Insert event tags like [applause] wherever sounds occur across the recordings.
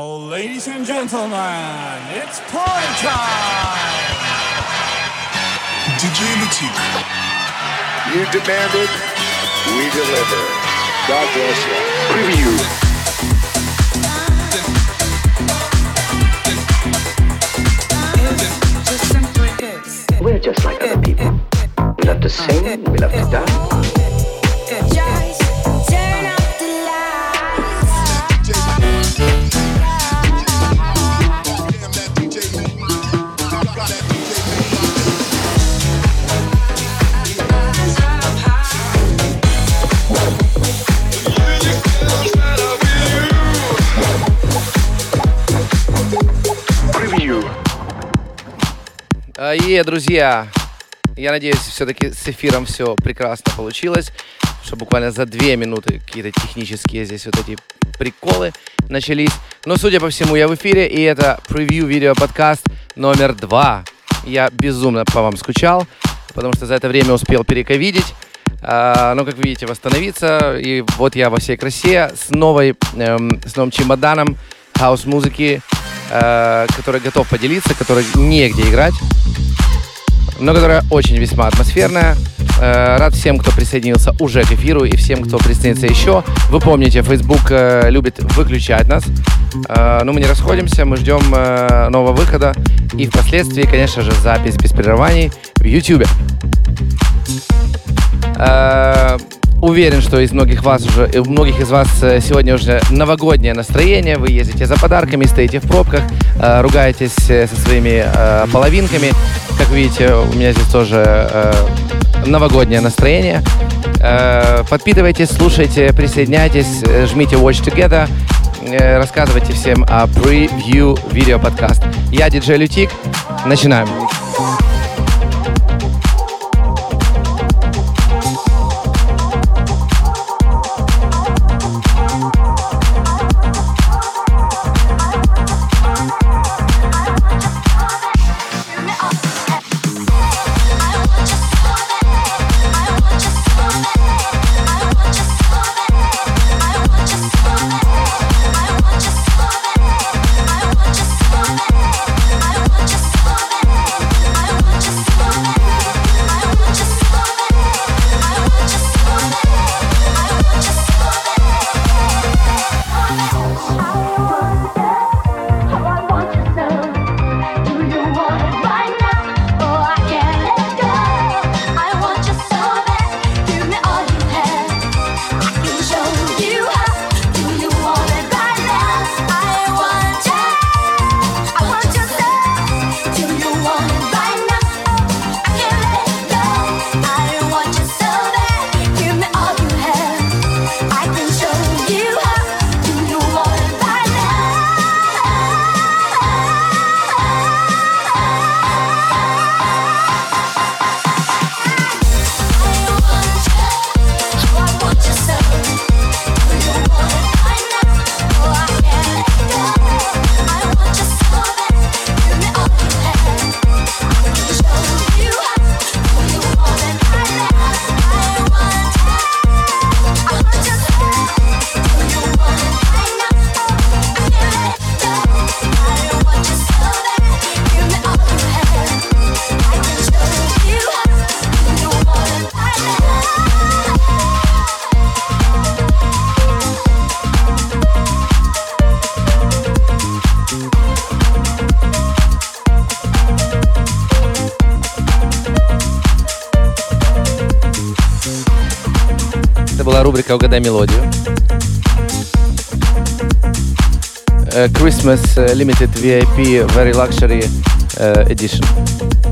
Oh, ladies and gentlemen, it's party time! DJ Lutik. You demanded, we deliver. God bless you. Preview. We're just like other people. We love to sing, we love to dance. И, друзья, я надеюсь, все-таки с эфиром все прекрасно получилось, что буквально за две минуты какие-то технические здесь вот эти приколы начались. Но, судя по всему, я в эфире, и это превью видео подкаст номер два. Я безумно по вам скучал, потому что за это время успел перековидеть. А, но, как видите, восстановиться. И вот я во всей красе с, новой, эм, с новым чемоданом хаос-музыки, э, который готов поделиться, который негде играть но которая очень весьма атмосферная. Э, Рад всем, кто присоединился уже к эфиру и всем, кто присоединится еще. Вы помните, Facebook э, любит выключать нас, Э, но мы не расходимся, мы ждем э, нового выхода и впоследствии, конечно же, запись без прерываний в YouTube. Э, Уверен, что из многих вас уже, у многих из вас э, сегодня уже новогоднее настроение. Вы ездите за подарками, стоите в пробках, э, ругаетесь э, со своими э, половинками. Как видите, у меня здесь тоже э, новогоднее настроение. Э, подпитывайтесь, слушайте, присоединяйтесь, э, жмите Watch Together, э, рассказывайте всем о превью видео подкаст. Я диджей Лютик. Начинаем. Christmas э, Limited VIP Very Luxury э, Edition.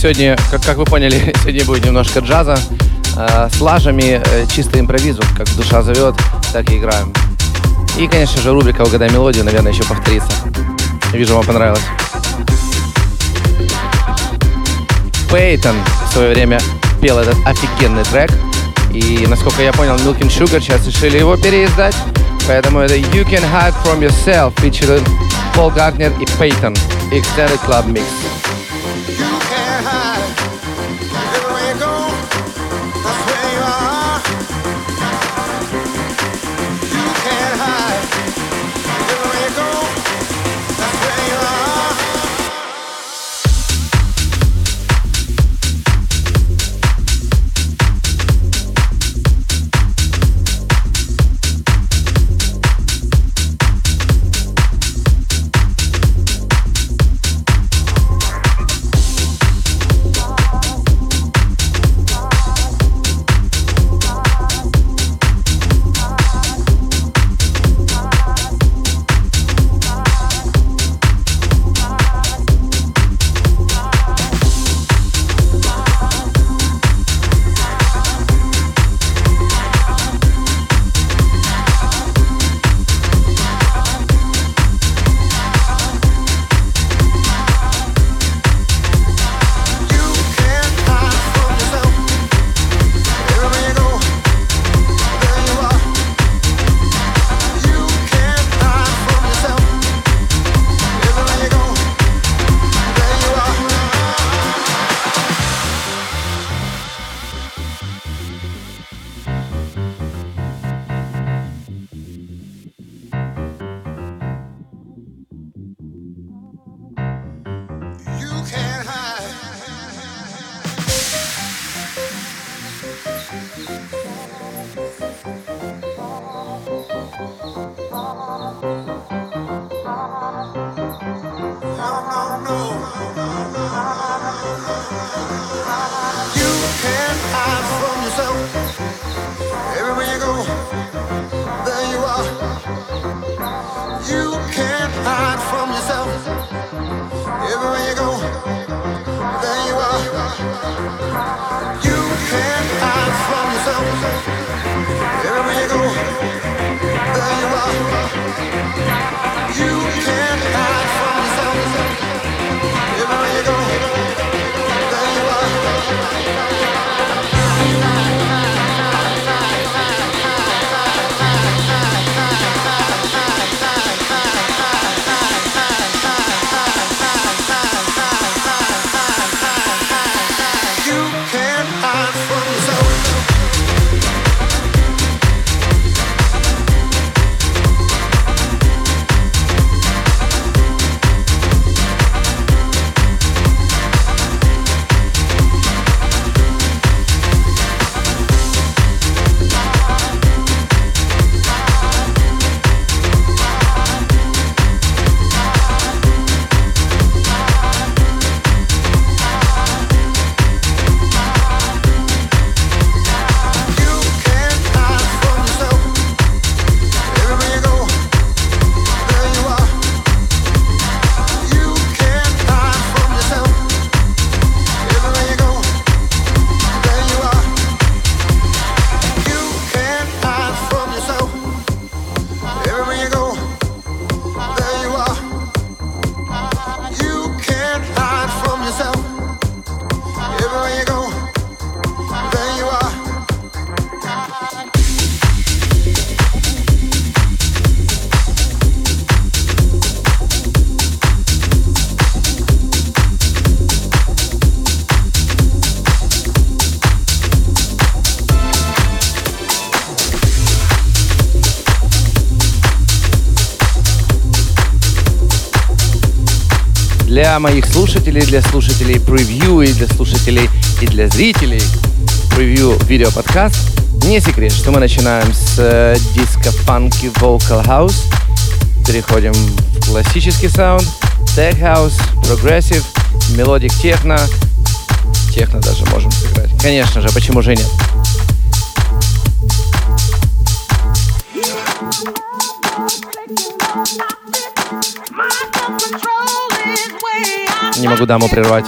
Сегодня, как, как вы поняли, [laughs] сегодня будет немножко джаза. Э, с лажами э, чисто импровизу, как душа зовет, так и играем. И, конечно же, рубрика «Угадай мелодию», наверное, еще повторится. Вижу, вам понравилось. Пейтон в свое время пел этот офигенный трек. И, насколько я понял, Milk and Sugar сейчас решили его переиздать. Поэтому это You Can Hide From Yourself, featuring Пол Гарднер и Пейтон. Extended Club Mix. Моих слушателей, для слушателей превью и для слушателей и для зрителей превью видео-подкаст. Не секрет, что мы начинаем с э, disco, funky, Vocal House, переходим в классический саунд, Tech House, Progressive, melodic techno, техно даже можем сыграть. Конечно же, почему же нет? Не могу даму прервать.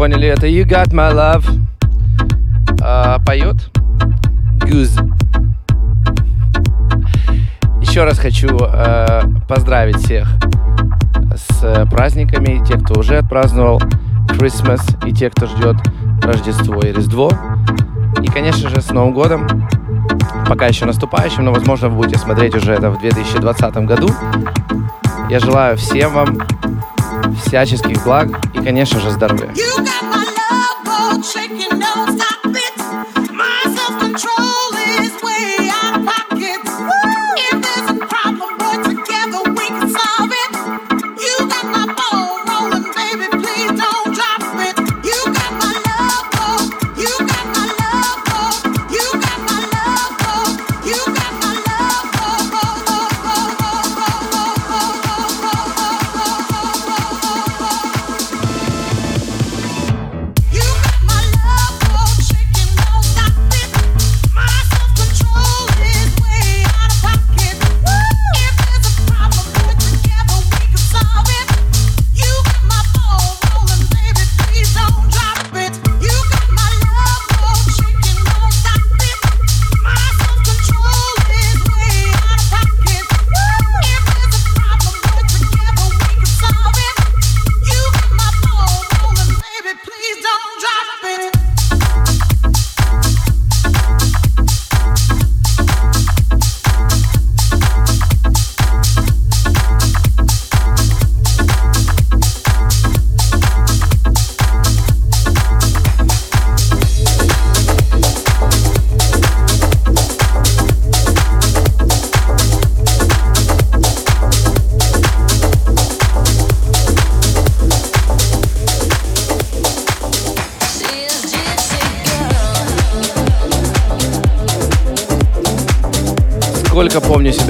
Поняли, это You Got My Love. А, поет Гуз. Еще раз хочу э, поздравить всех с праздниками, тех, кто уже отпраздновал Christmas, и тех, кто ждет Рождество и Рождество. И, конечно же, с Новым годом, пока еще наступающим, но, возможно, вы будете смотреть уже это в 2020 году. Я желаю всем вам всяческих благ конечно же, здоровья.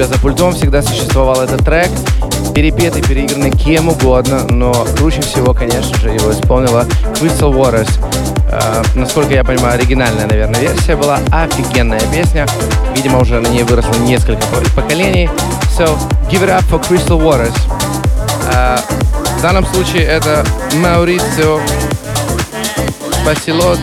Себя за пультом, всегда существовал этот трек, перепетый, переигранный кем угодно, но круче всего, конечно же, его исполнила Crystal Waters. Э, насколько я понимаю, оригинальная, наверное, версия была. Офигенная песня. Видимо, уже на ней выросло несколько поколений. So, give it up for Crystal Waters. Э, в данном случае это Маурицио Басилот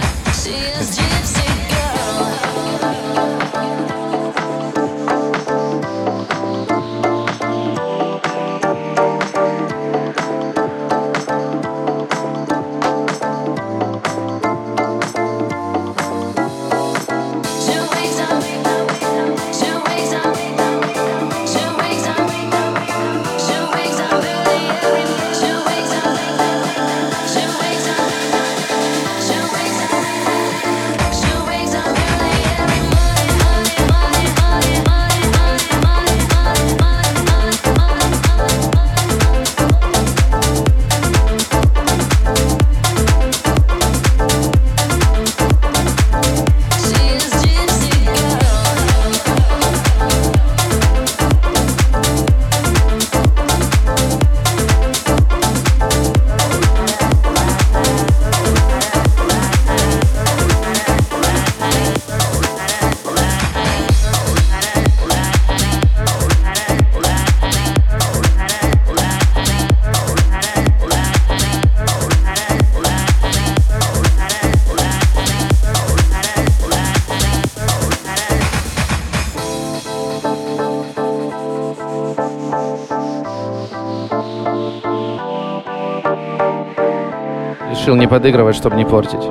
подыгрывать, чтобы не портить.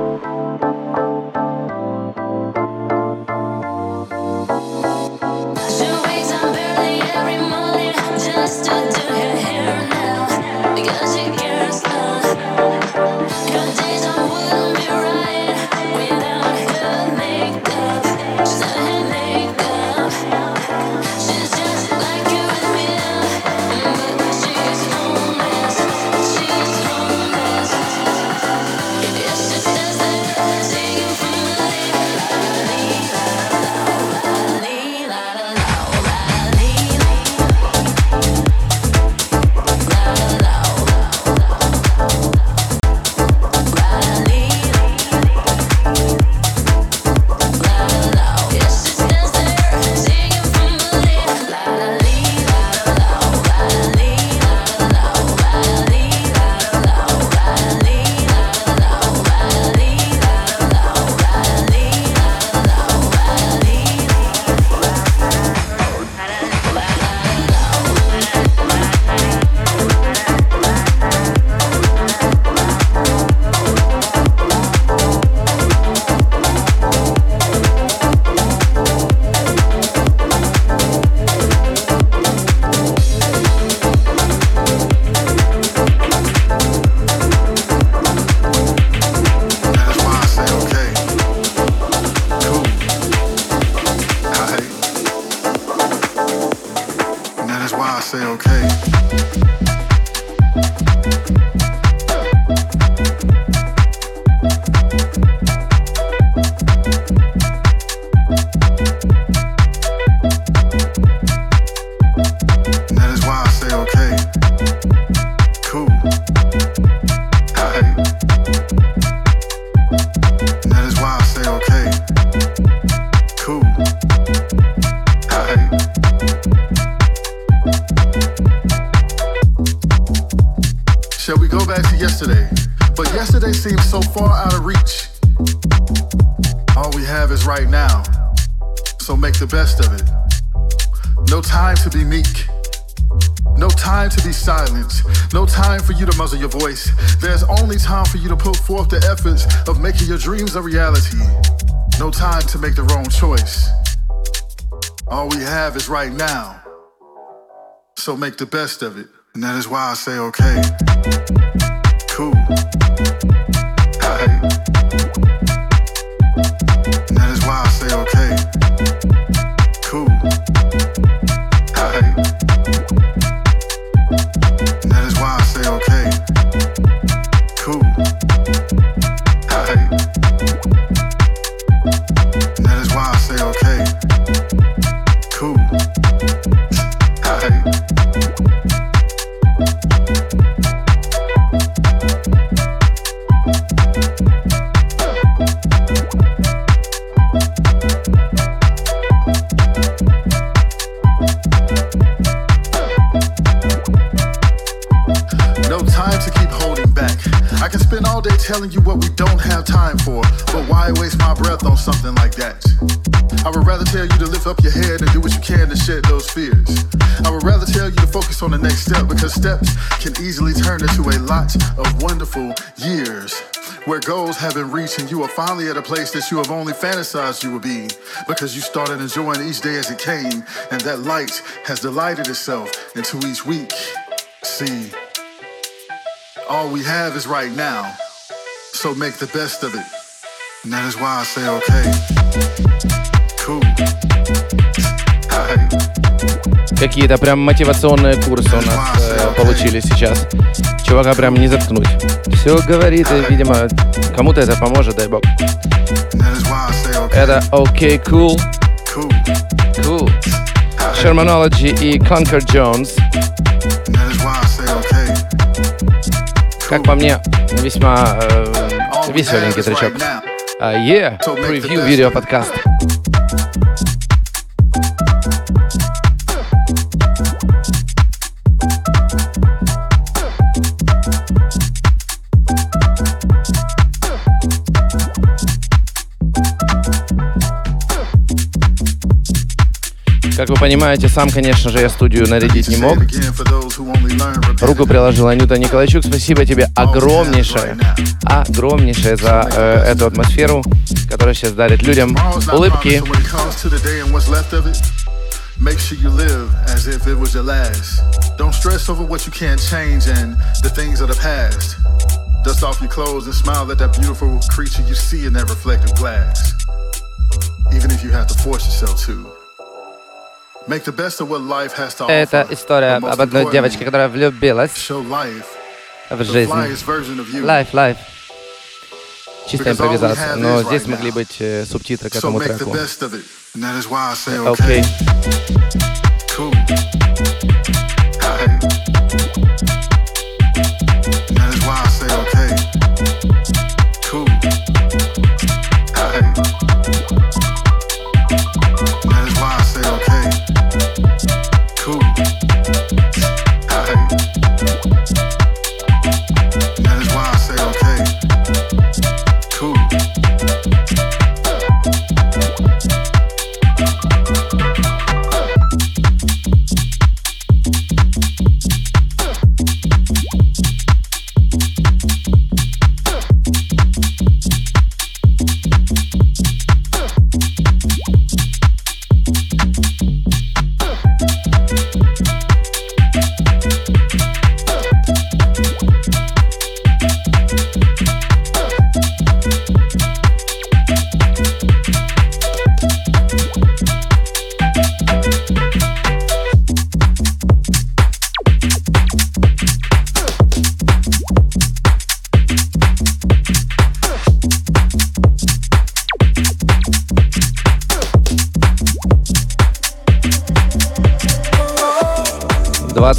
Put forth the efforts of making your dreams a reality. No time to make the wrong choice. All we have is right now. So make the best of it. And that is why I say, okay, cool. Alright. And that is why I say, okay, telling you what we don't have time for, but why waste my breath on something like that? I would rather tell you to lift up your head and do what you can to shed those fears. I would rather tell you to focus on the next step because steps can easily turn into a lot of wonderful years. Where goals have been reached and you are finally at a place that you have only fantasized you would be because you started enjoying each day as it came and that light has delighted itself into each week. See, all we have is right now. So make the best of it. And that is why I say, okay, cool. Какие-то прям мотивационные курсы у нас э, получились сейчас. Чувака прям не заткнуть. Все говорит, и, видимо, кому-то это поможет, дай бог. Это OK Cool, cool. Cool, Shermanology и Conquer Jones. Как по мне, весьма э, веселенький тречок. now. А, yeah, превью видео подкаст. Как вы понимаете, сам, конечно же, я студию нарядить не мог. Руку приложил Анюта Николайчук. Спасибо тебе огромнейшее, огромнейшее за э, эту атмосферу, которая сейчас дарит людям улыбки. make sure you live as if it was your last. Don't stress over what you can't change and the things of the past. Dust off your clothes and smile at that beautiful creature you see in that reflective glass. Even if you have to force yourself to. Это история об одной девочке, которая влюбилась life в жизнь. Life, life. Чистая импровизация. Но здесь могли быть э, субтитры к этому треку. best of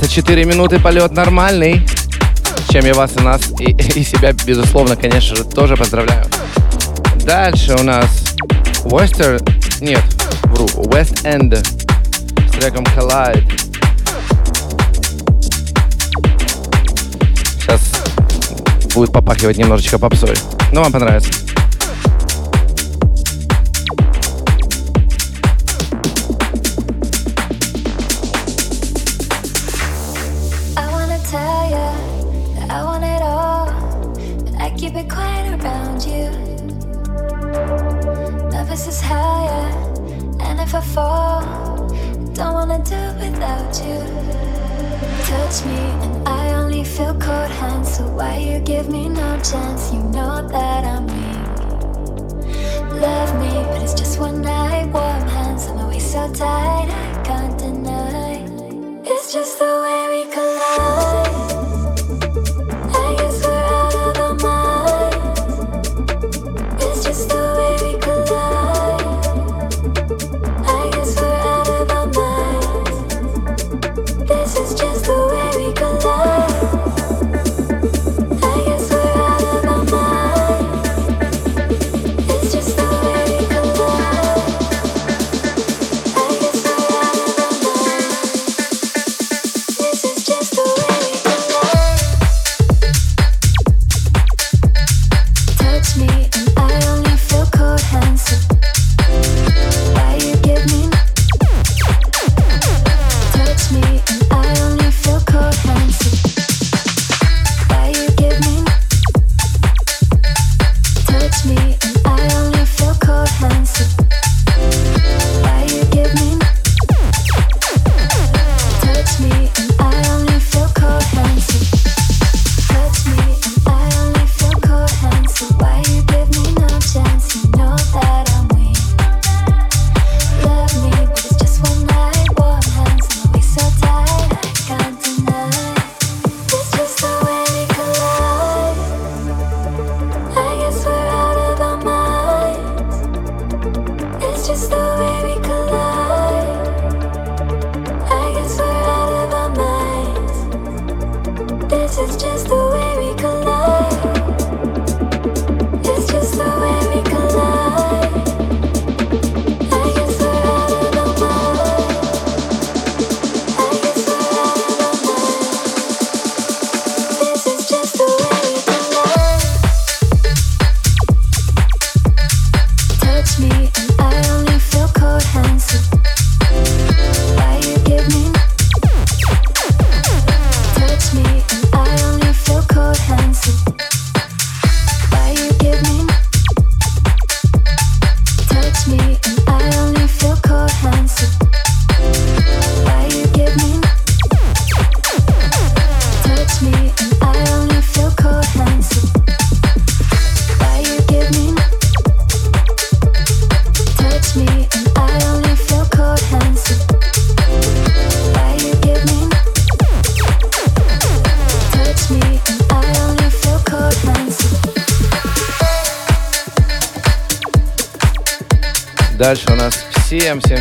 24 минуты полет нормальный. Чем я вас и нас и, и себя, безусловно, конечно же, тоже поздравляю. Дальше у нас Western... Нет, вру. West End с треком Collide. Сейчас будет попахивать немножечко попсой. Но вам понравится.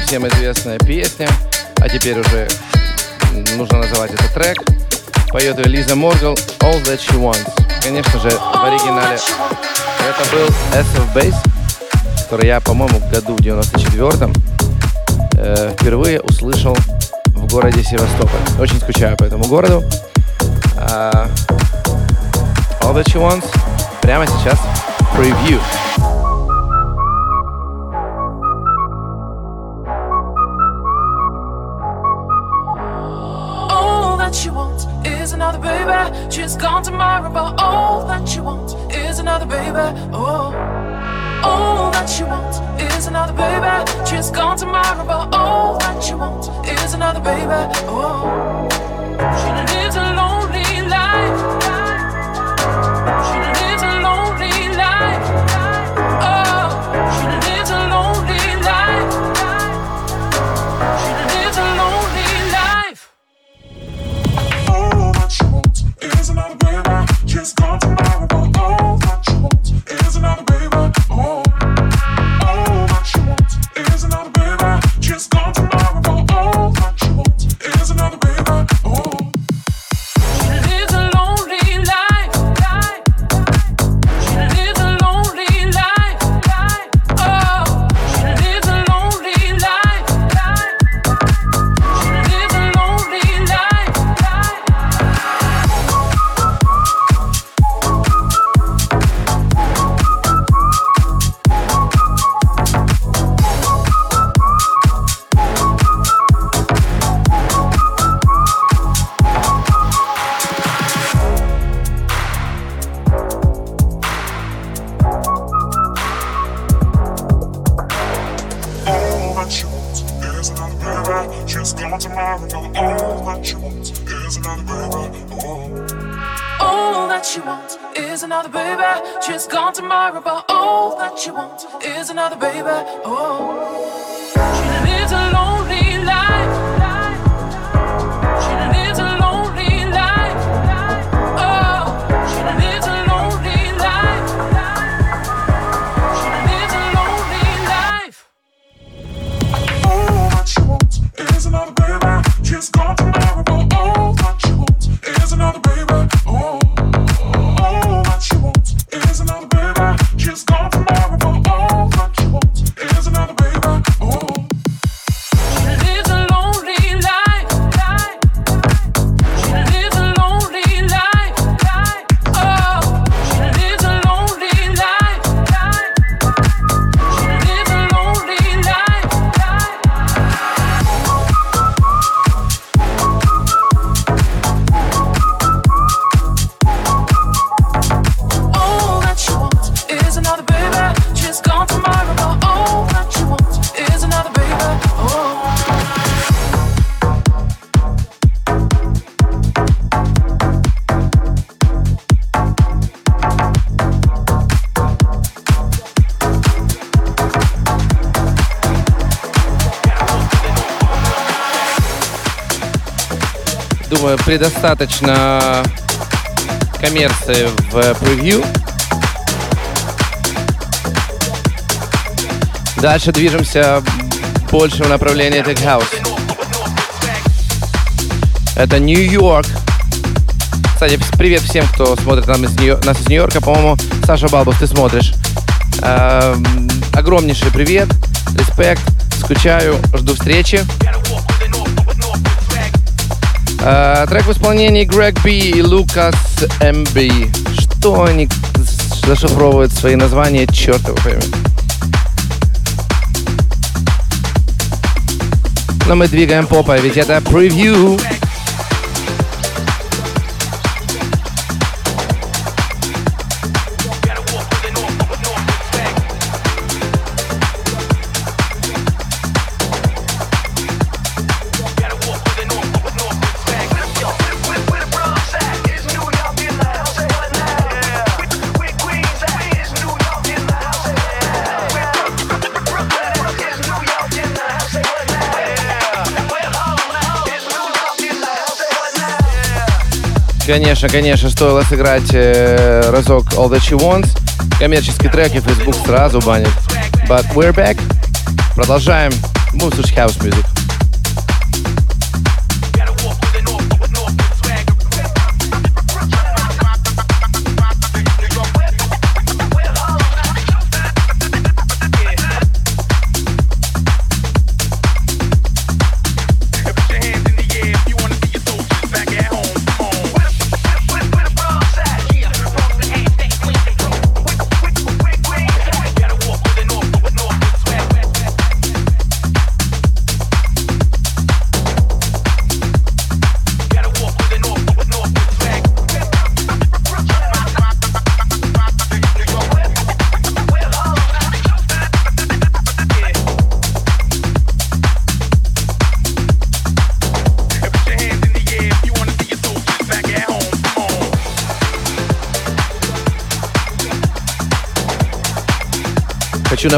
Всем-всем-всем известная песня, а теперь уже нужно называть этот трек. Поет ее Лиза Моргал «All That She Wants». Конечно же, в оригинале это был SF Bass, который я, по-моему, в году в 94-м э, впервые услышал в городе Севастополь. Очень скучаю по этому городу. Uh, All That She Wants прямо сейчас превью. Думаю, предостаточно коммерции в превью. Дальше движемся больше в направлении Tech House. Это Нью-Йорк. Кстати, привет всем, кто смотрит нам из Нью- нас из Нью-Йорка. По-моему, Саша Балбов, ты смотришь. Эм, огромнейший привет, респект, скучаю, жду встречи. Э, трек в исполнении Грег Би и Лукас МБ. Что они зашифровывают свои названия, черт его пойми. Но мы двигаем попой, ведь это превью. Конечно, конечно, стоило сыграть э, разок All That She Wants. Коммерческий трек и Facebook сразу банит. But we're back. Продолжаем. Будем слушать house music.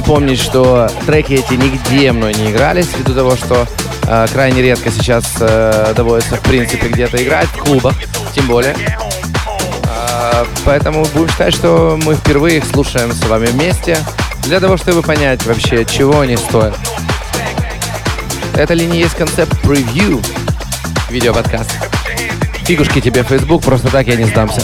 Напомнить, что треки эти нигде мной не игрались, ввиду того, что э, крайне редко сейчас э, доводится в принципе где-то играть, в клубах, тем более. А, поэтому будем считать, что мы впервые их слушаем с вами вместе, для того, чтобы понять вообще, чего они стоят. Это ли не есть концепт превью видеоподкаст? Фигушки тебе Facebook, просто так я не сдамся.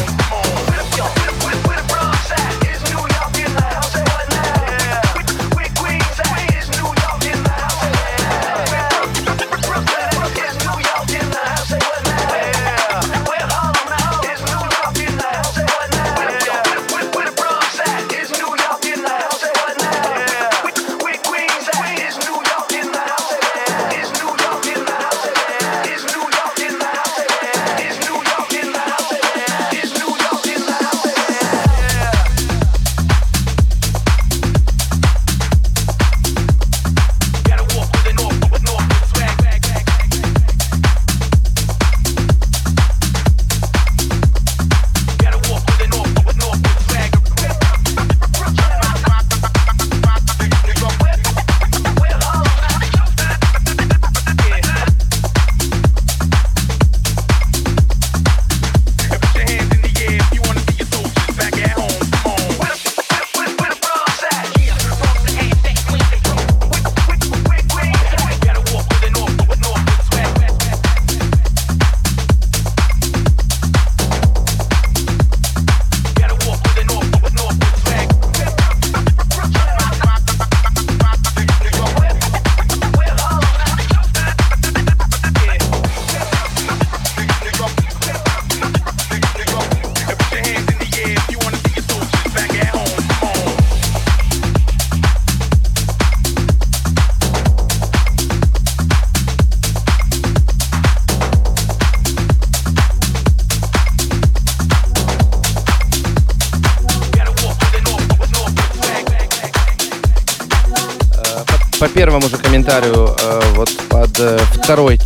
Комментарию э, вот под э, второй,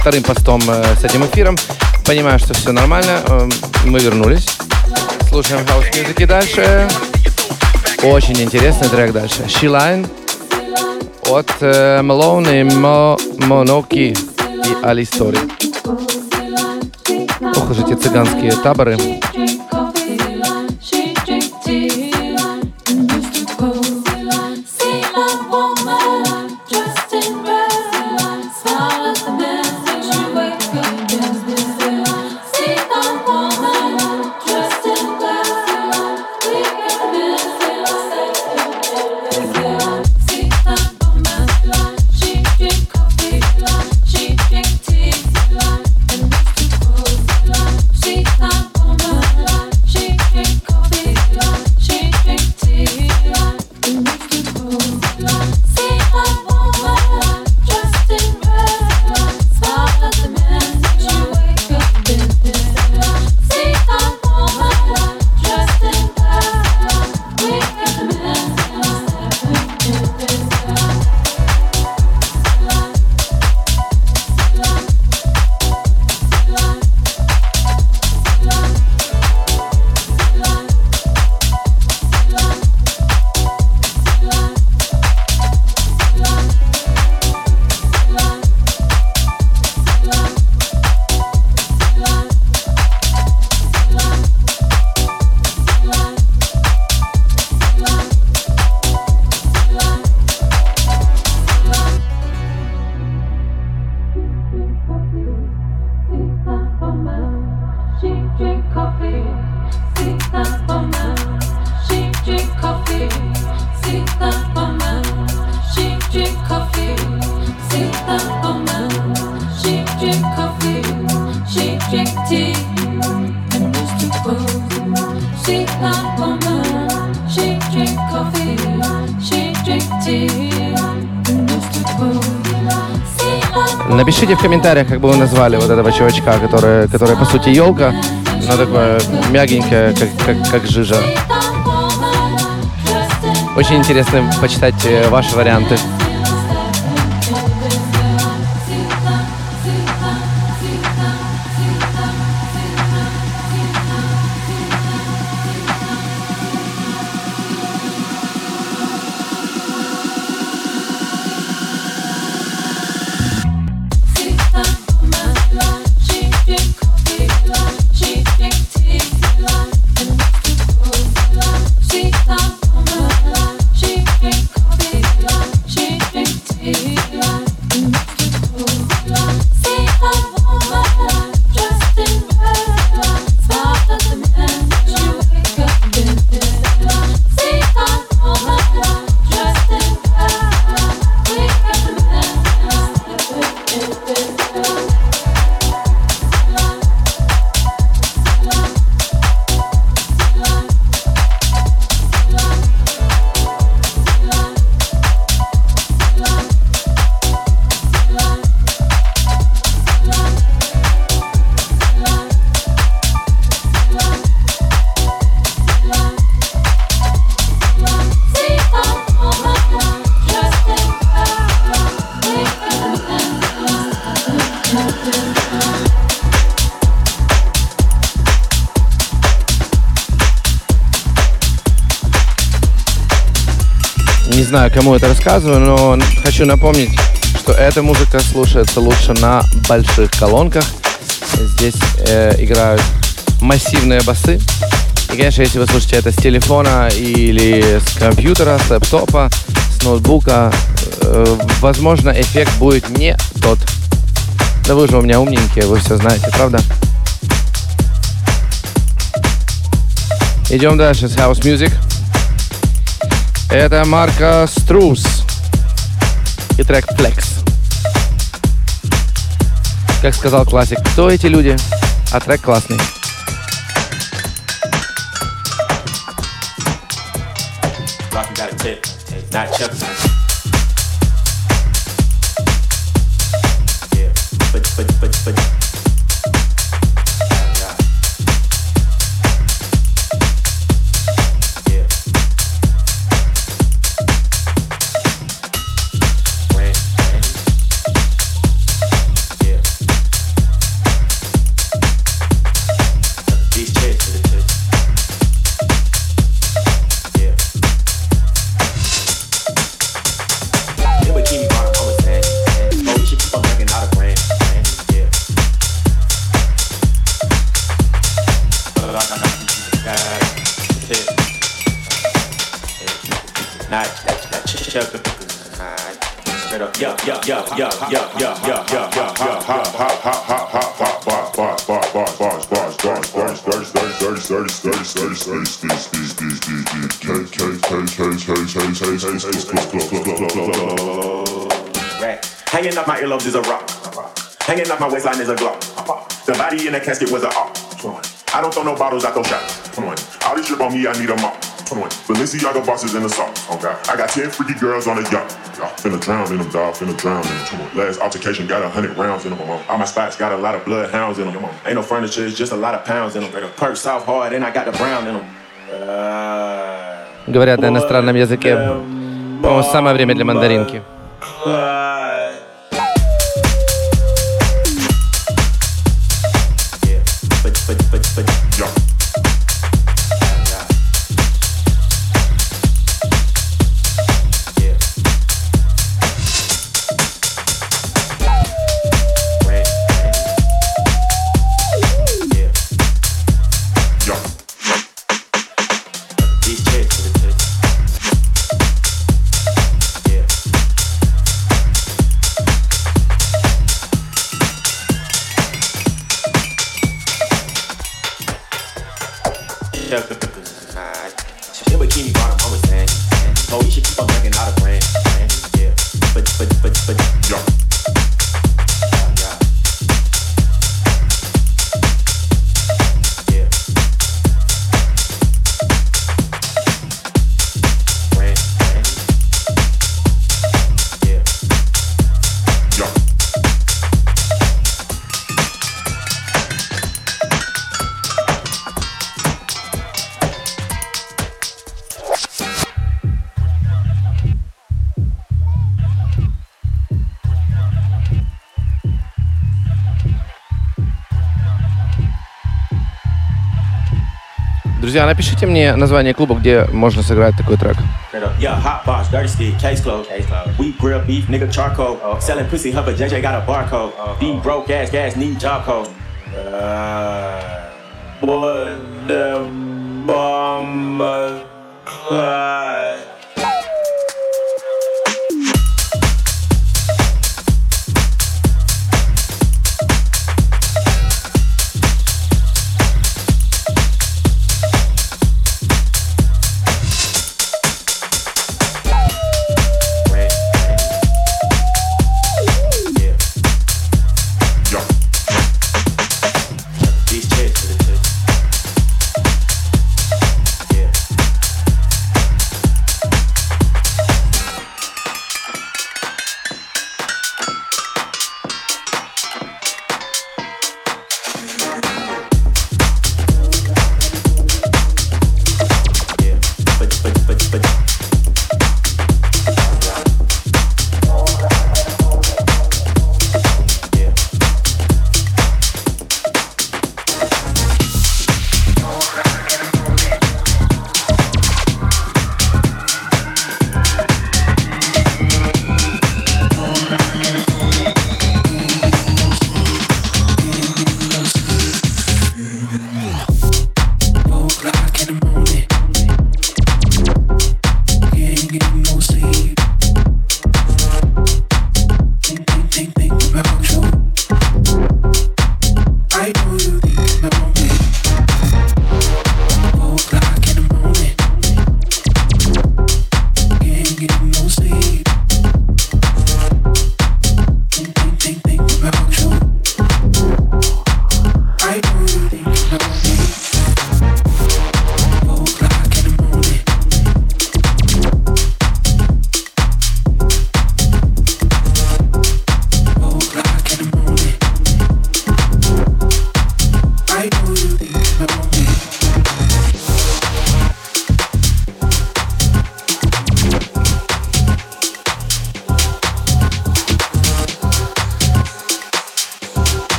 вторым постом э, с этим эфиром. Понимаю, что все нормально. Э, мы вернулись. Слушаем хаус музыки дальше. Очень интересный трек дальше. She от э, Малоне Мо, Моноки и Алистори. Ох уж эти цыганские таборы. Как бы вы назвали вот этого чувачка, который, который по сути елка, но такое мягенькое, как, как, как жижа. Очень интересно почитать э, ваши варианты. Знаю, кому это рассказываю, но хочу напомнить, что эта музыка слушается лучше на больших колонках. Здесь э, играют массивные басы. И, конечно, если вы слушаете это с телефона или с компьютера, с лэптопа, с ноутбука, э, возможно, эффект будет не тот. Да вы же у меня умненькие, вы все знаете, правда? Идем дальше с House Music. Это марка Струс и трек Flex. Как сказал классик, кто эти люди? А трек классный. Not Chuck. Hanging off my waistline is a glock. The body in the casket was a op. I don't throw no bottles, I throw shots. Come on. All this shit on me, I need a mop. Come on. Balenciaga bosses in the sauce. Oh God. I got 10 freaky girls on a yacht. Y'all finna drown in them, dog. Finna drown in them. Come on. Last altercation got a hundred rounds in them. Come on. All my spots got a lot of bloodhounds in them. Come on. Ain't no furniture, it's just a lot of pounds in them. Perk soft hard, and I got the brown in them. Uh, Говорят на иностранном языке. По-моему, самое время для мандаринки. But, Друзья, напишите мне название клуба, где можно сыграть такой трек. Uh, what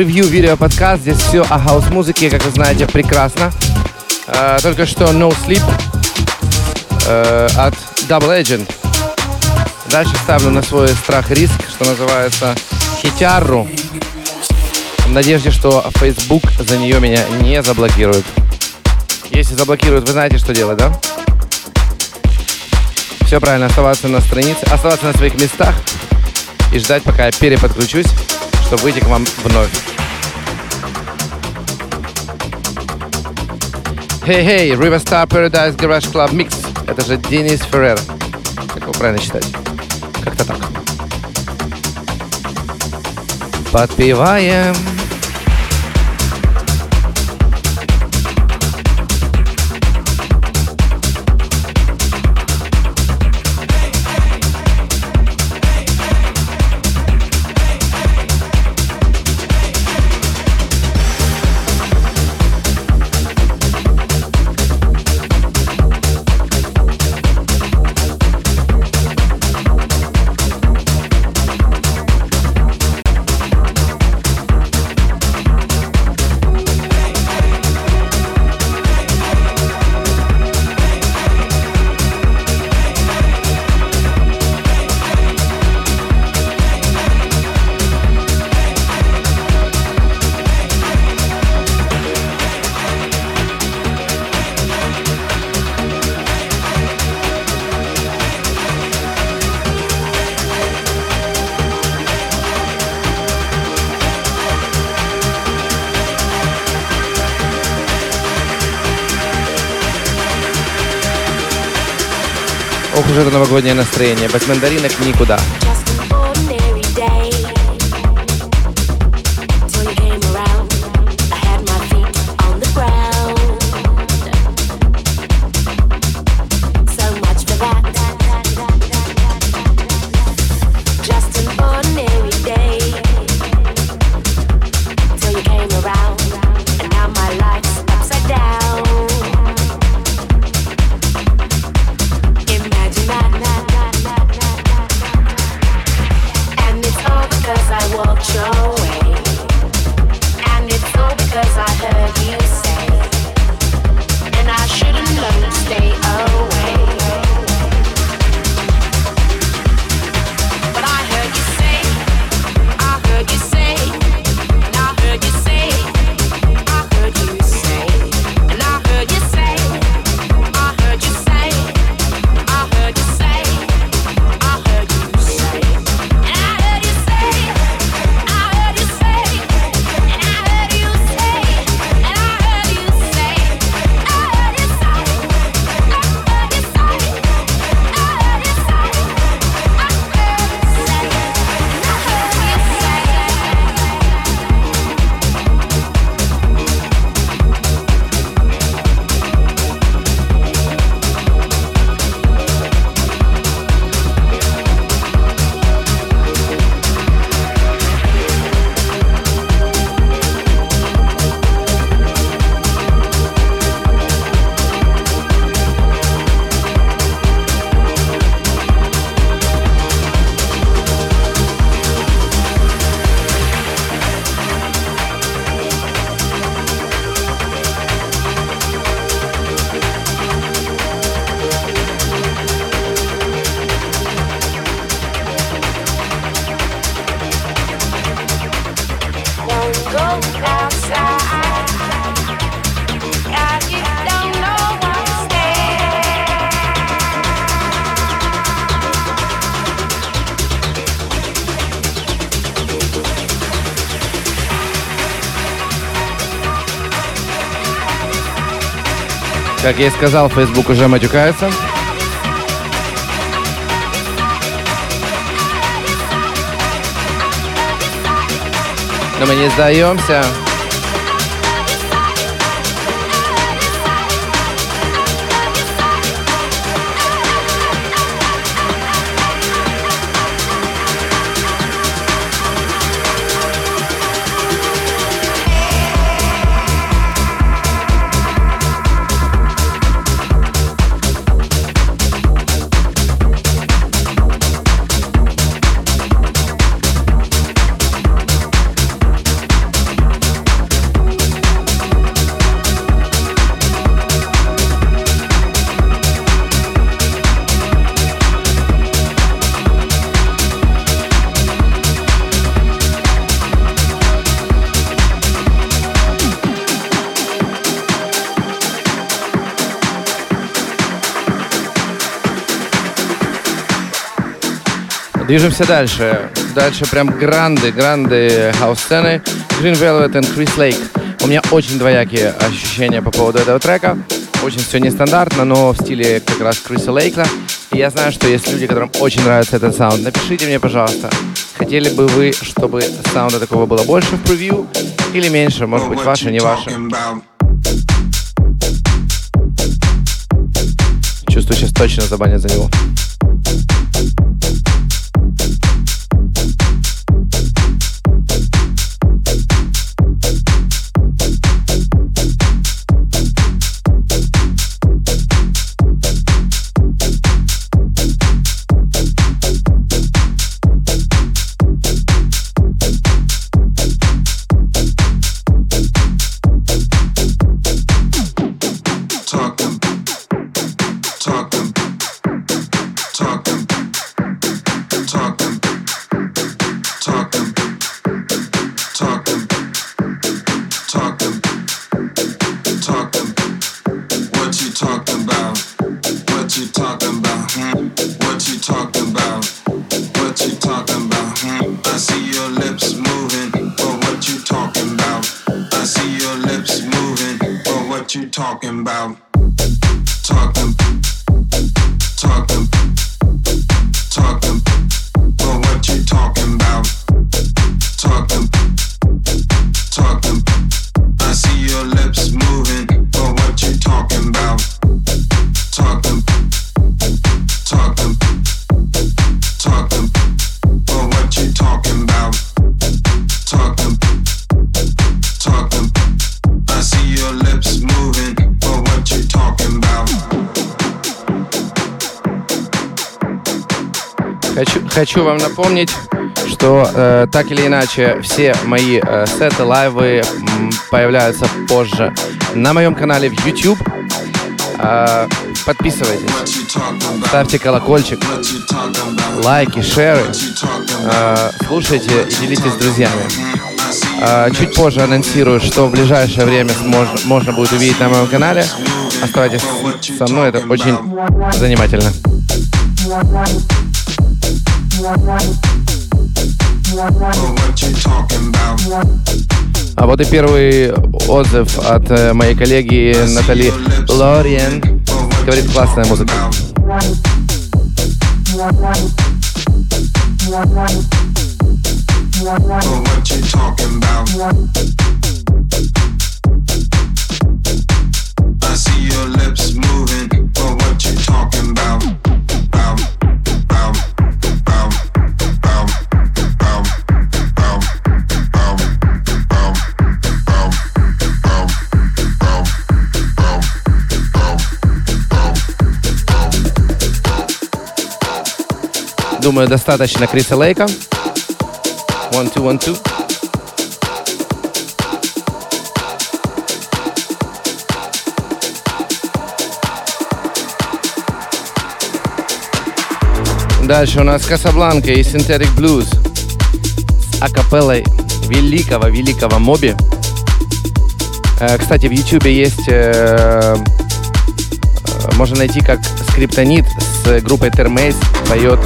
превью видео подкаст. Здесь все о хаус-музыке, как вы знаете, прекрасно. Э, только что No Sleep э, от Double Agent. Дальше ставлю на свой страх и риск, что называется, хитяру. В надежде, что Facebook за нее меня не заблокирует. Если заблокируют, вы знаете, что делать, да? Все правильно, оставаться на странице, оставаться на своих местах и ждать, пока я переподключусь, чтобы выйти к вам вновь. Hey, hey, Riverstar Paradise Garage Club Mix. Это же Денис Феррер. Как его правильно читать? Как-то так. Подпеваем. Ох уж это новогоднее настроение. Без мандаринок никуда. Как я и сказал, Facebook уже матюкается. Но мы не сдаемся. Движемся дальше. Дальше прям гранды, гранды хаус-сцены. Green Velvet и Chris Lake. У меня очень двоякие ощущения по поводу этого трека. Очень все нестандартно, но в стиле как раз Криса Лейка. И я знаю, что есть люди, которым очень нравится этот саунд. Напишите мне, пожалуйста, хотели бы вы, чтобы саунда такого было больше в превью или меньше, может быть, ваше, не ваше. Чувствую, сейчас точно забанят за него. about хочу вам напомнить, что э, так или иначе все мои э, сеты, лайвы м, появляются позже на моем канале в YouTube. Э, подписывайтесь, ставьте колокольчик, лайки, шеры, э, слушайте и делитесь с друзьями. Э, чуть позже анонсирую, что в ближайшее время можно, можно будет увидеть на моем канале. Оставайтесь со мной, это очень занимательно. А вот и первый отзыв от э, моей коллеги Натали Лориен. Говорит, классная музыка. What you talking about? Думаю, достаточно Криса Лейка. One, two, one, two. Дальше у нас Касабланка и Synthetic Blues с акапеллой великого-великого Моби. Э, кстати, в YouTube есть... Э, э, можно найти, как Скриптонит с группой Термейс поет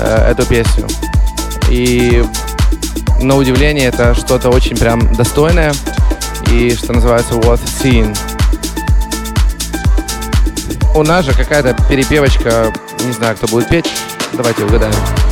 э, эту песню. И на удивление это что-то очень прям достойное и что называется worth seeing. У нас же какая-то перепевочка, не знаю, кто будет петь. Давайте угадаем.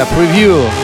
А,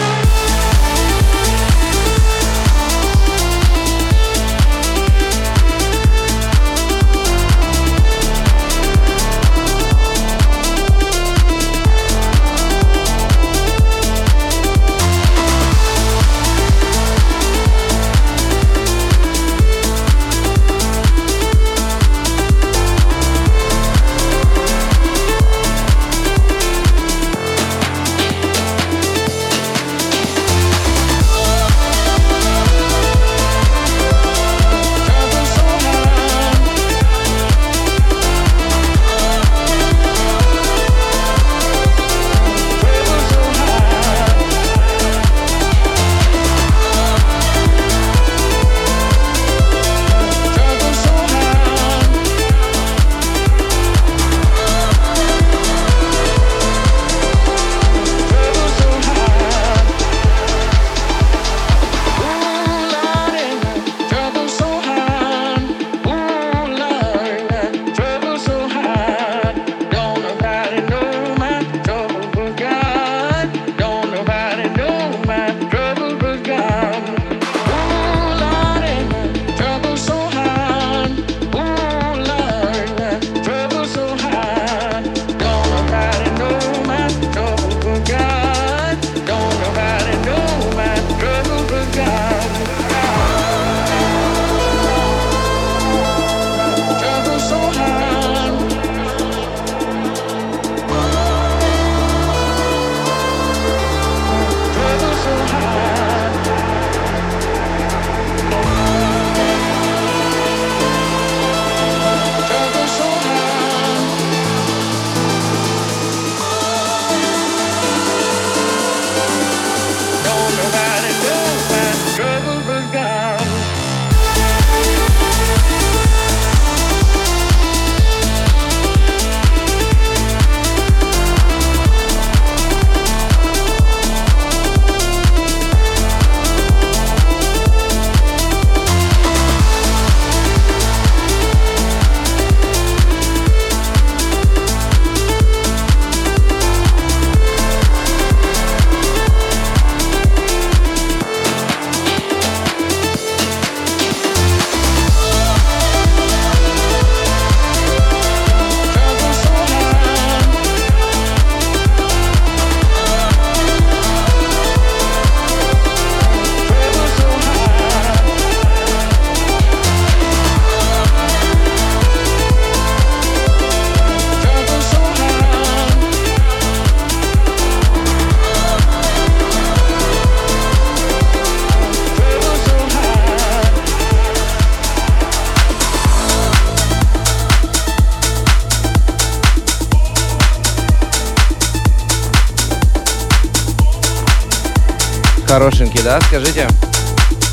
да, скажите?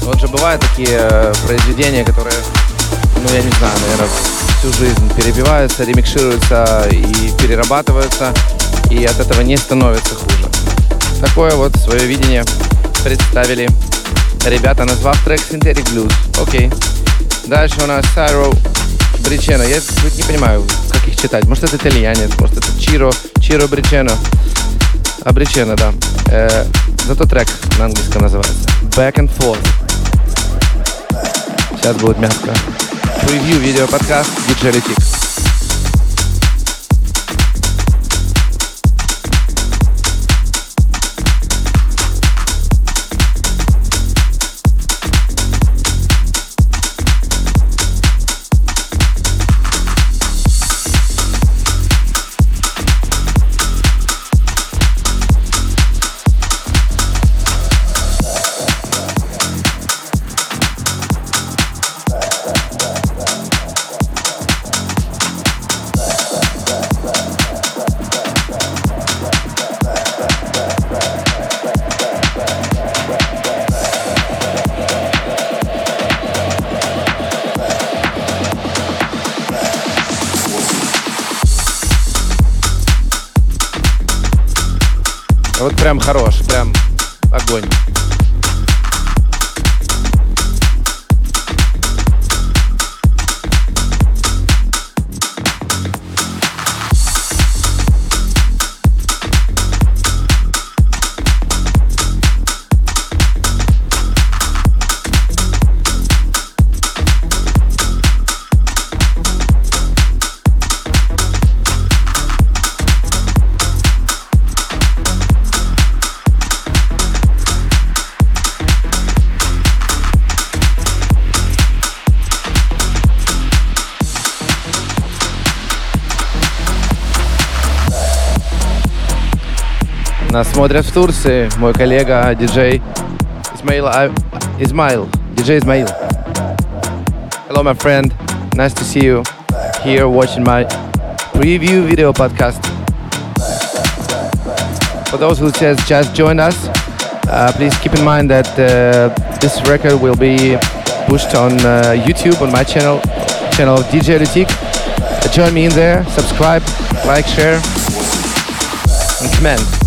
Вот же бывают такие э, произведения, которые, ну я не знаю, наверное, всю жизнь перебиваются, ремикшируются и перерабатываются, и от этого не становится хуже. Такое вот свое видение представили ребята, назвав трек Synthetic Blues. Окей. Дальше у нас Сайро Бричено. Я вот не понимаю, как их читать. Может, это итальянец, может, это Чиро, Чиро Бричено. Обречено, да. Э, зато трек на английском называется. Back and forth. Сейчас будет мягко. Превью видео-подкаст DJ Летик. Вот прям хорош, прям огонь. Нас смотрят в Турции. Мой коллега, диджей Ismail. I- Ismail. DJ Ismail. Hello, my friend. Nice to see you here watching my preview video podcast. For those who just, just joined us, uh, please keep in mind that uh, this record will be pushed on uh, YouTube on my channel, channel DJ Lutik. Uh, join me in there, subscribe, like, share, and comment.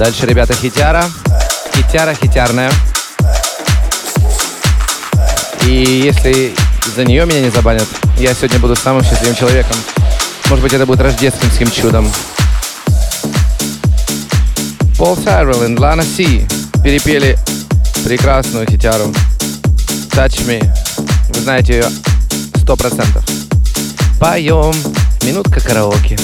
Дальше, ребята, хитяра. Хитяра, хитярная. И если за нее меня не забанят, я сегодня буду самым счастливым человеком. Может быть, это будет рождественским чудом. Пол Сайрелл и Лана Си перепели прекрасную хитяру Touch Me. Вы знаете ее сто процентов. Поем. Минутка караоке.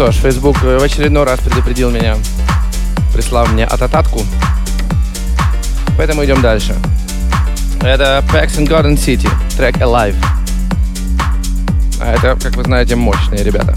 Что ж, Facebook в очередной раз предупредил меня, прислав мне атататку. Поэтому идем дальше. Это Pax and Garden City, трек Alive. А это, как вы знаете, мощные ребята.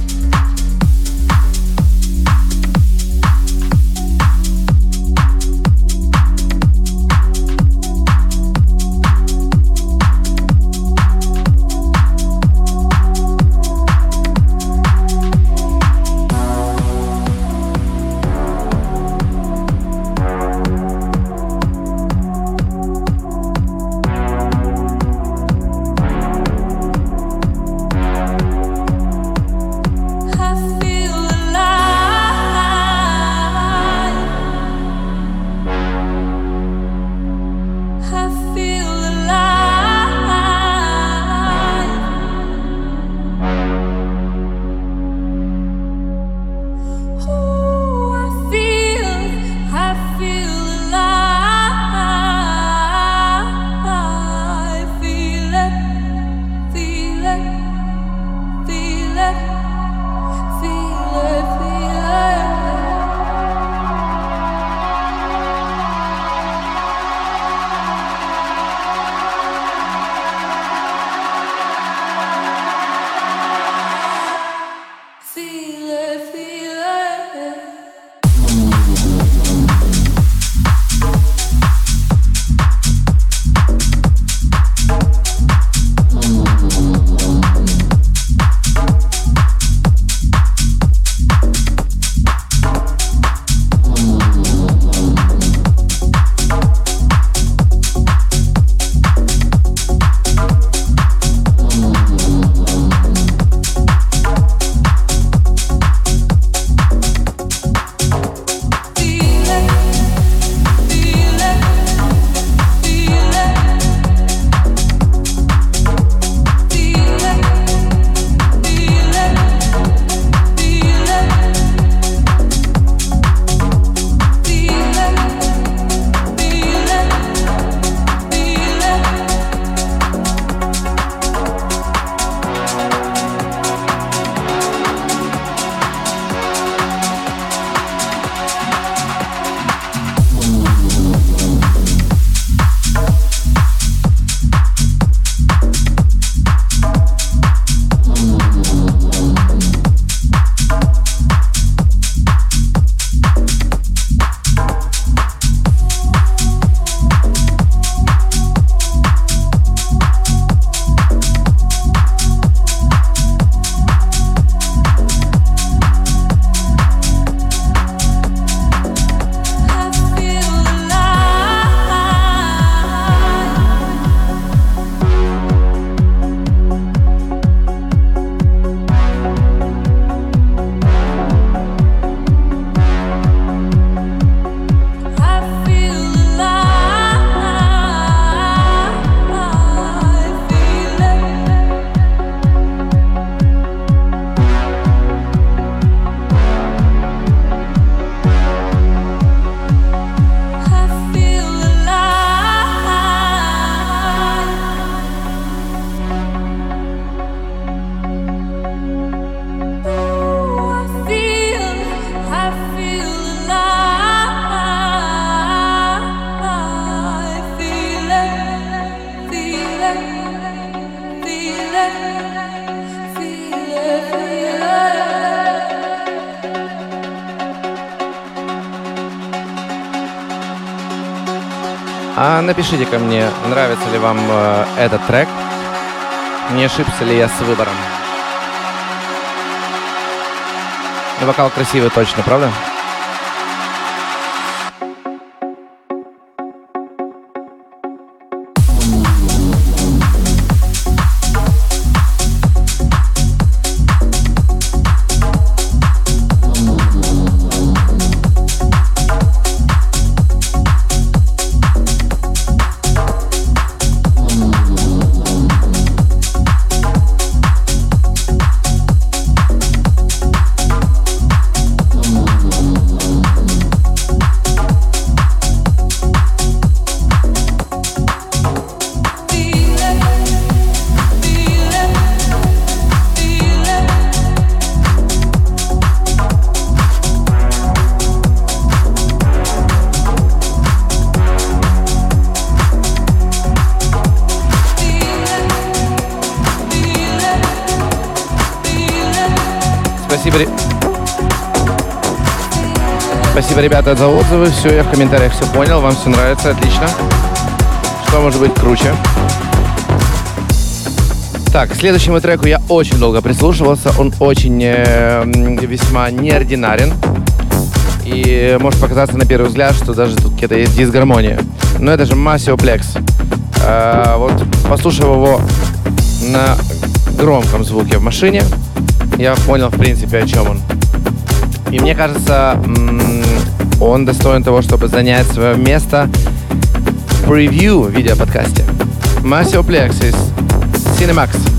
Напишите ко мне, нравится ли вам э, этот трек, не ошибся ли я с выбором. Вокал красивый точно, правда? Ребята, за отзывы. Все, я в комментариях все понял. Вам все нравится, отлично. Что может быть круче? Так, к следующему треку я очень долго прислушивался. Он очень э, весьма неординарен. И может показаться на первый взгляд, что даже тут где-то есть дисгармония. Но это же Masio Plex. Э, вот послушав его на громком звуке в машине, я понял, в принципе, о чем он. И мне кажется, м, он достоин того, чтобы занять свое место в превью видеоподкасте. Masio Plex из Cinemax.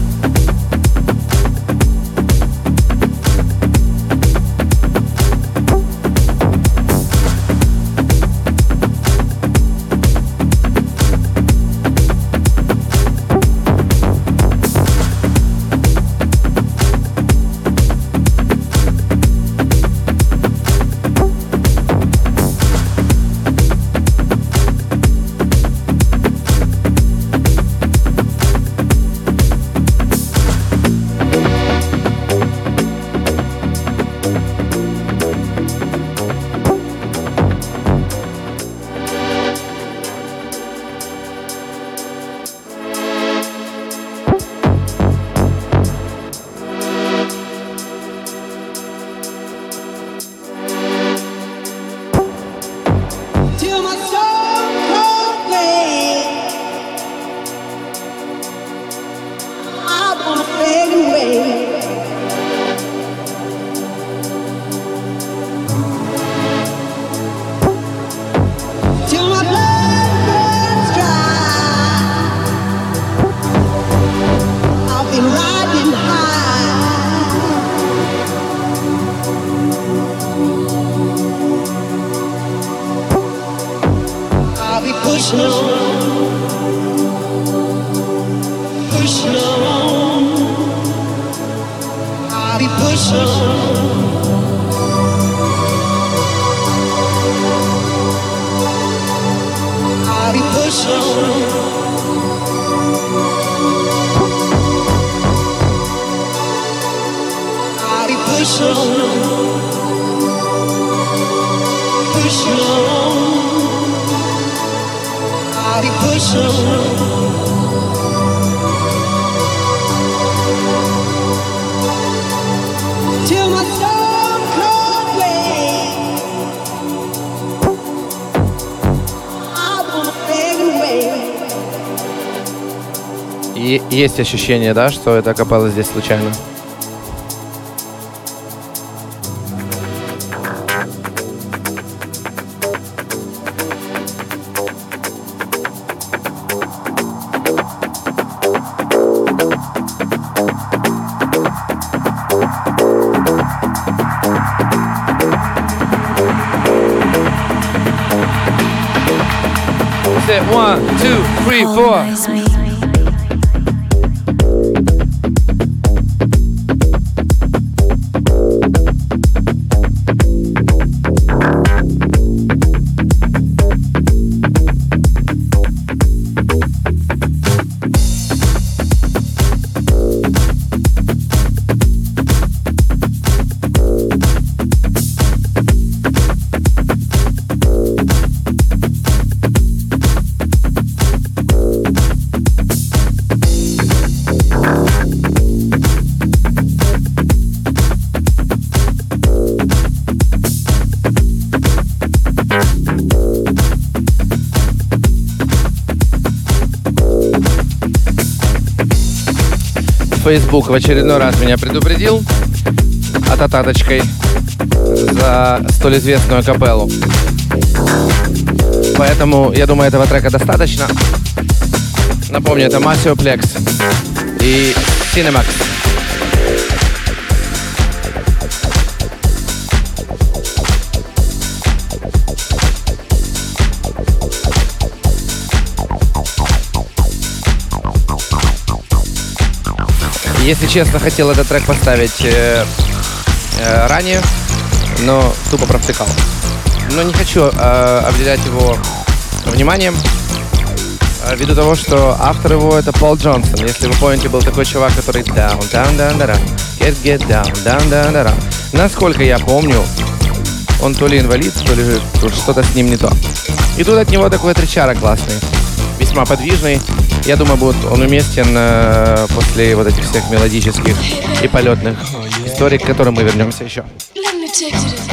Есть ощущение, да, что это капелла здесь случайно. Facebook в очередной раз меня предупредил атататочкой за столь известную капеллу. Поэтому, я думаю, этого трека достаточно. Напомню, это Masio Plex и Cinemax. Если честно, хотел этот трек поставить э, э, ранее, но тупо провтыкал. Но не хочу э, обделять его вниманием. А, Ввиду того, что автор его это Пол Джонсон. Если вы помните, был такой чувак, который down, down, down, down, get, get down, down, down, down. Насколько я помню, он то ли инвалид, то ли что-то с ним не то. И тут от него такой отрычара классный, весьма подвижный. Я думаю, будет он уместен э, после вот этих всех мелодических и полетных историй, к которым мы вернемся еще. Let me take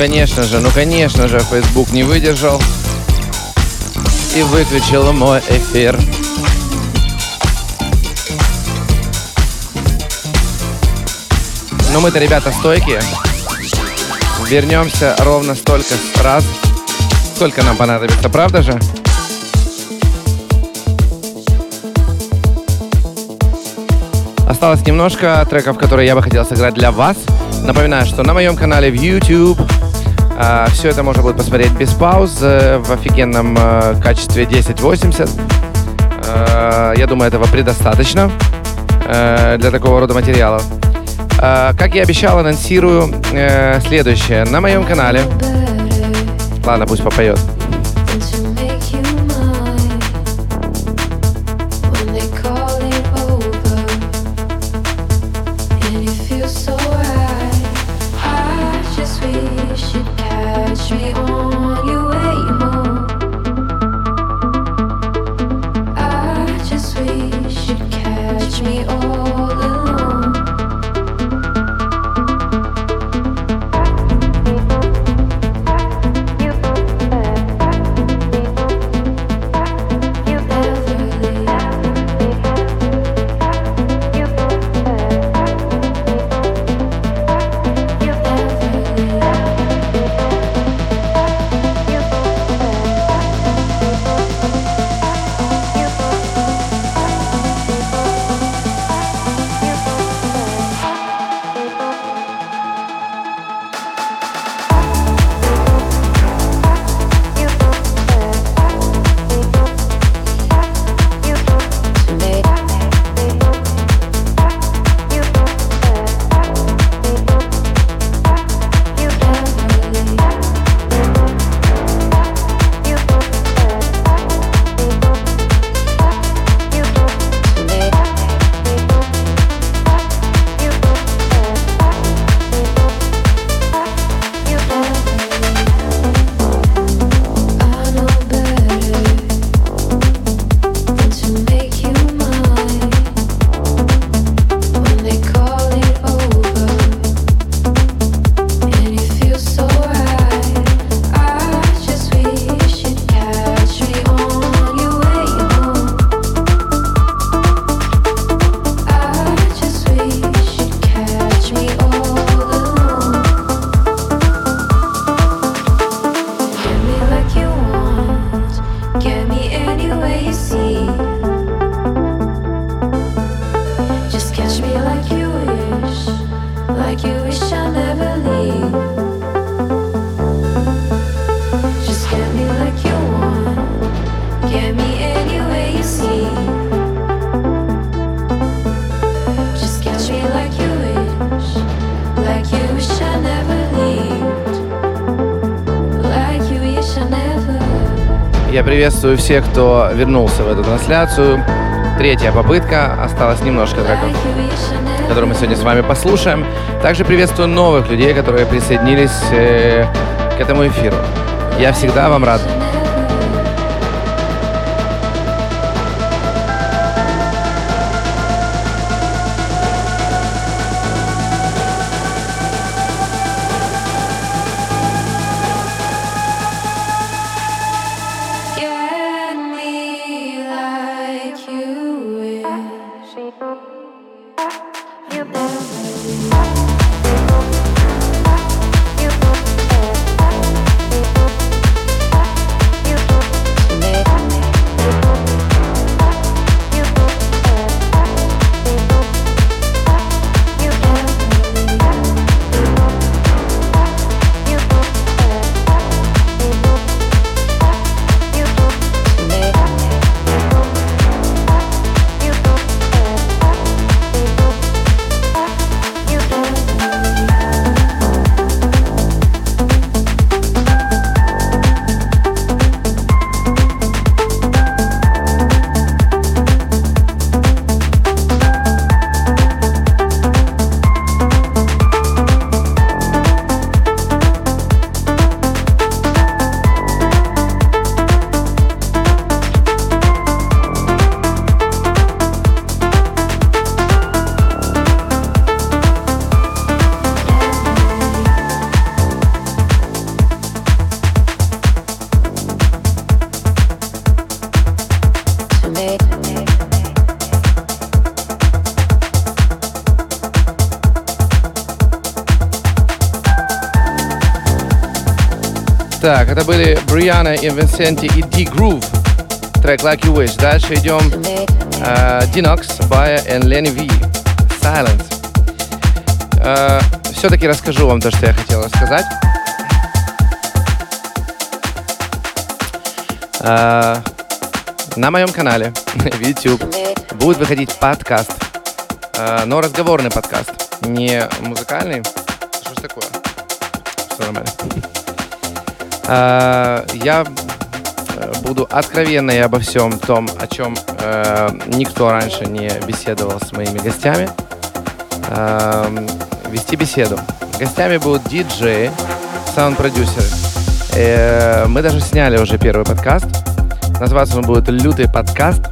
конечно же, ну, конечно же, Facebook не выдержал и выключил мой эфир. Но мы-то, ребята, стойкие. Вернемся ровно столько раз, сколько нам понадобится, правда же? Осталось немножко треков, которые я бы хотел сыграть для вас. Напоминаю, что на моем канале в YouTube все это можно будет посмотреть без пауз э, в офигенном э, качестве 1080. Э, я думаю, этого предостаточно для такого рода материала. Как я обещал, анонсирую следующее. На моем канале... Ладно, пусть попоет. Приветствую всех, кто вернулся в эту трансляцию. Третья попытка. Осталось немножко треков, которые мы сегодня с вами послушаем. Также приветствую новых людей, которые присоединились э, к этому эфиру. Я всегда вам рад. Это были Бриана, Инвенсенти и D Groove. Трек Like You Wish. Дальше идем э, Dinox, Baya and Lenny V. Silence. Э, все-таки расскажу вам то, что я хотел рассказать. Э, на моем канале [laughs] в YouTube будет выходить подкаст, э, но разговорный подкаст, не музыкальный. Что ж такое? Все нормально. [laughs] Э, Я э, буду откровенный обо всем том, о чем э, никто раньше не беседовал с моими гостями. Эм, вести беседу. Гостями будут диджеи, саунд-продюсеры. Э, Мы даже сняли уже первый подкаст. Называться он будет «Лютый подкаст».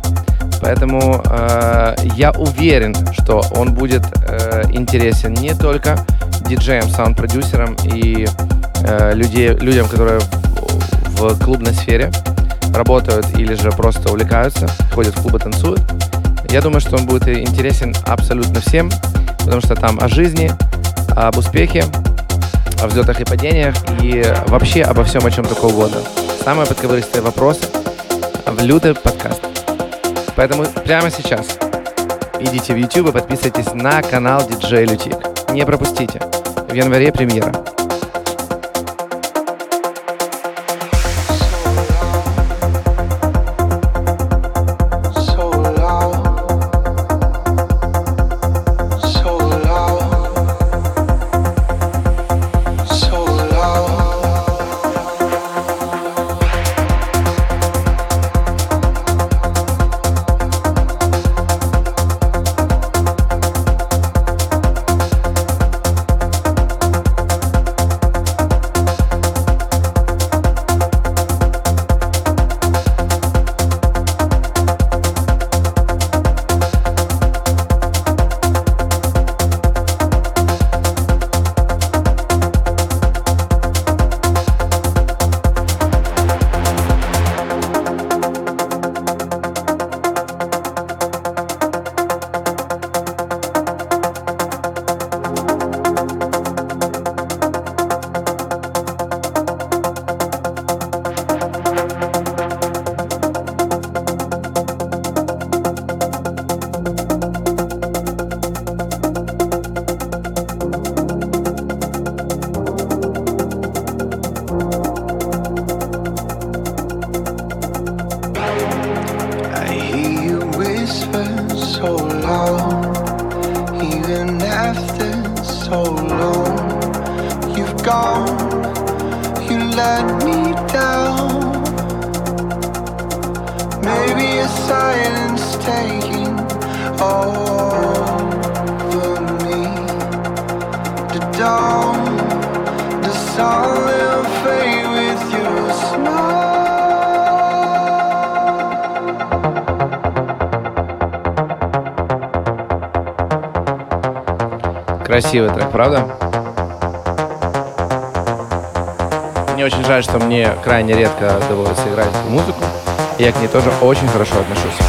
Поэтому э, я уверен, что он будет э, интересен не только диджеям, саунд-продюсерам и э, людей, людям, которые в, в клубной сфере работают или же просто увлекаются, ходят в клубы, танцуют. Я думаю, что он будет интересен абсолютно всем, потому что там о жизни, об успехе, о взлетах и падениях и вообще обо всем, о чем только угодно. Самые подковыристые вопросы в лютый подкаст. Поэтому прямо сейчас идите в YouTube и подписывайтесь на канал DJ Лютик. Не пропустите. В январе премьера. Красивый трек, правда? Мне очень жаль, что мне крайне редко доводится играть музыку. Я к ней тоже очень хорошо отношусь.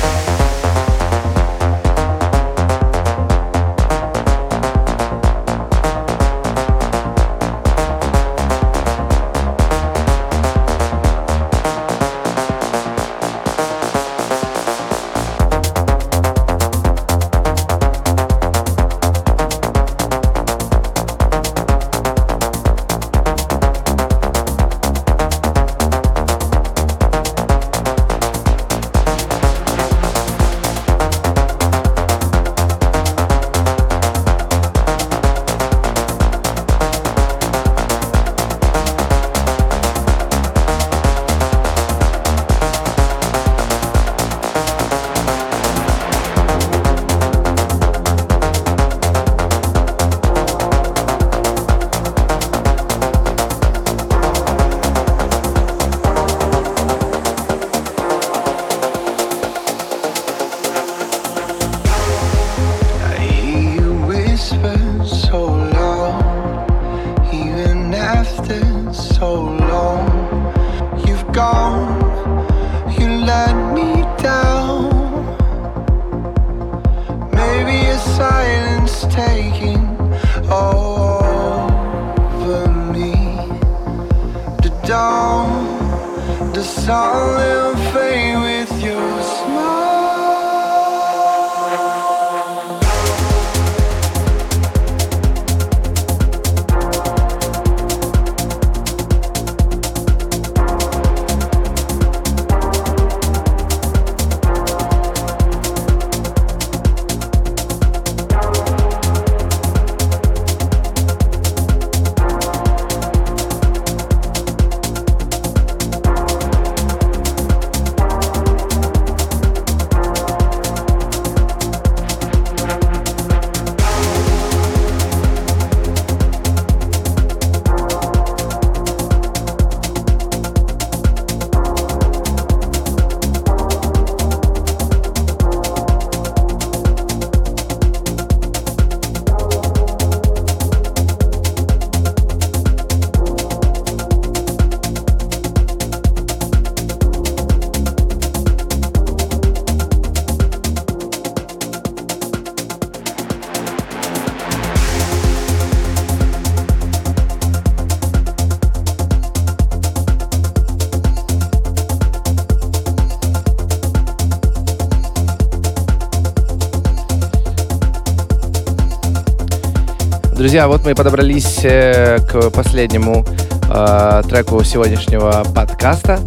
Друзья, вот мы и подобрались э, к последнему э, треку сегодняшнего подкаста.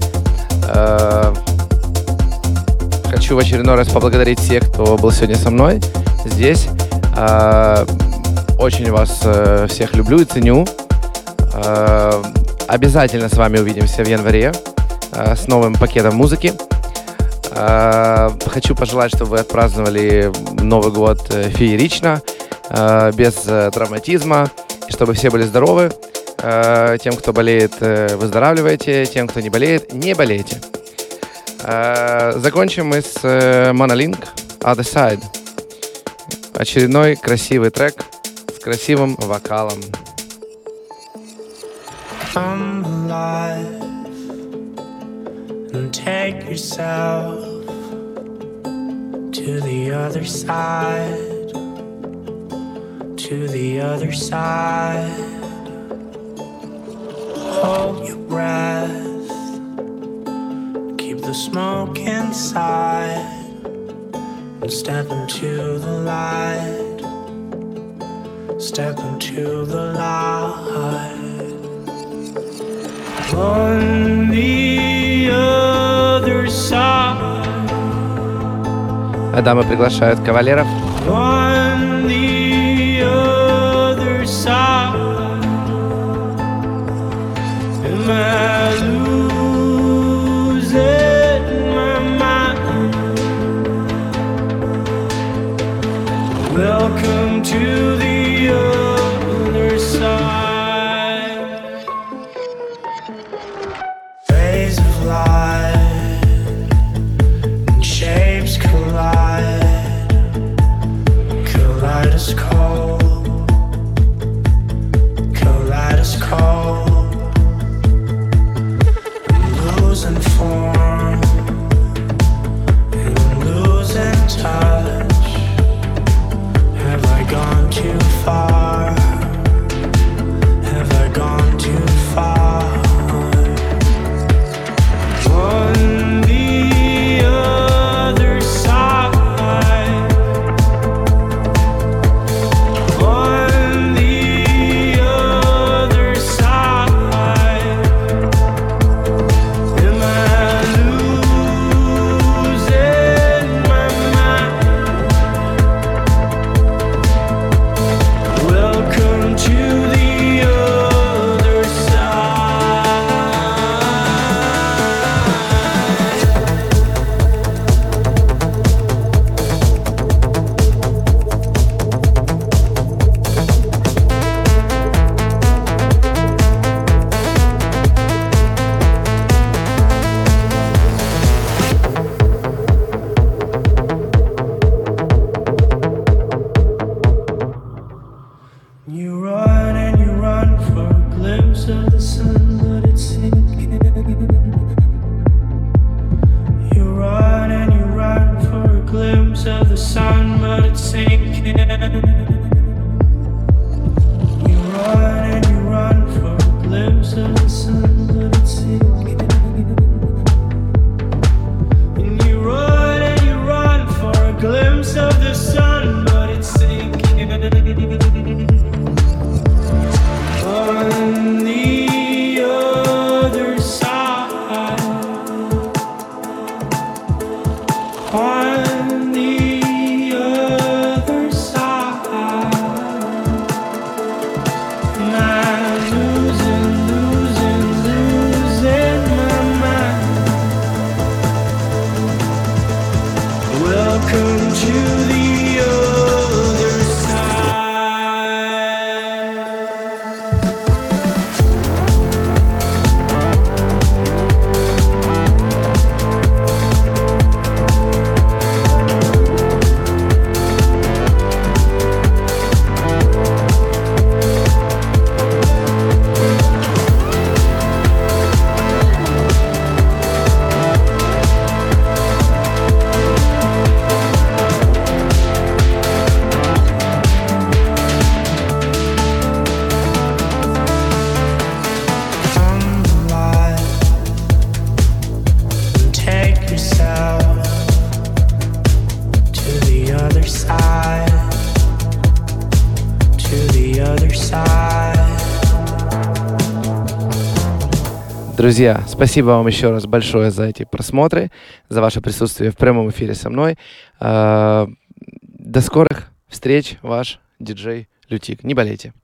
Э, хочу в очередной раз поблагодарить всех, кто был сегодня со мной здесь. Э, очень вас э, всех люблю и ценю. Э, обязательно с вами увидимся в январе э, с новым пакетом музыки. Э, хочу пожелать, чтобы вы отпраздновали Новый год э, феерично, без э, травматизма, чтобы все были здоровы. Э, Тем, кто болеет, э, выздоравливайте. Тем, кто не болеет, не болейте. Э, Закончим мы с э, Monolink Other Side. Очередной красивый трек с красивым вокалом. Come alive take yourself to the other side, to the other side. Hold your breath, keep the smoke inside, and step into the light. Step into the light. On the other side, А дамы приглашают кавалеров. and form. Друзья, спасибо вам еще раз большое за эти просмотры, за ваше присутствие в прямом эфире со мной. А, До скорых встреч, ваш диджей Лютик. Не болейте.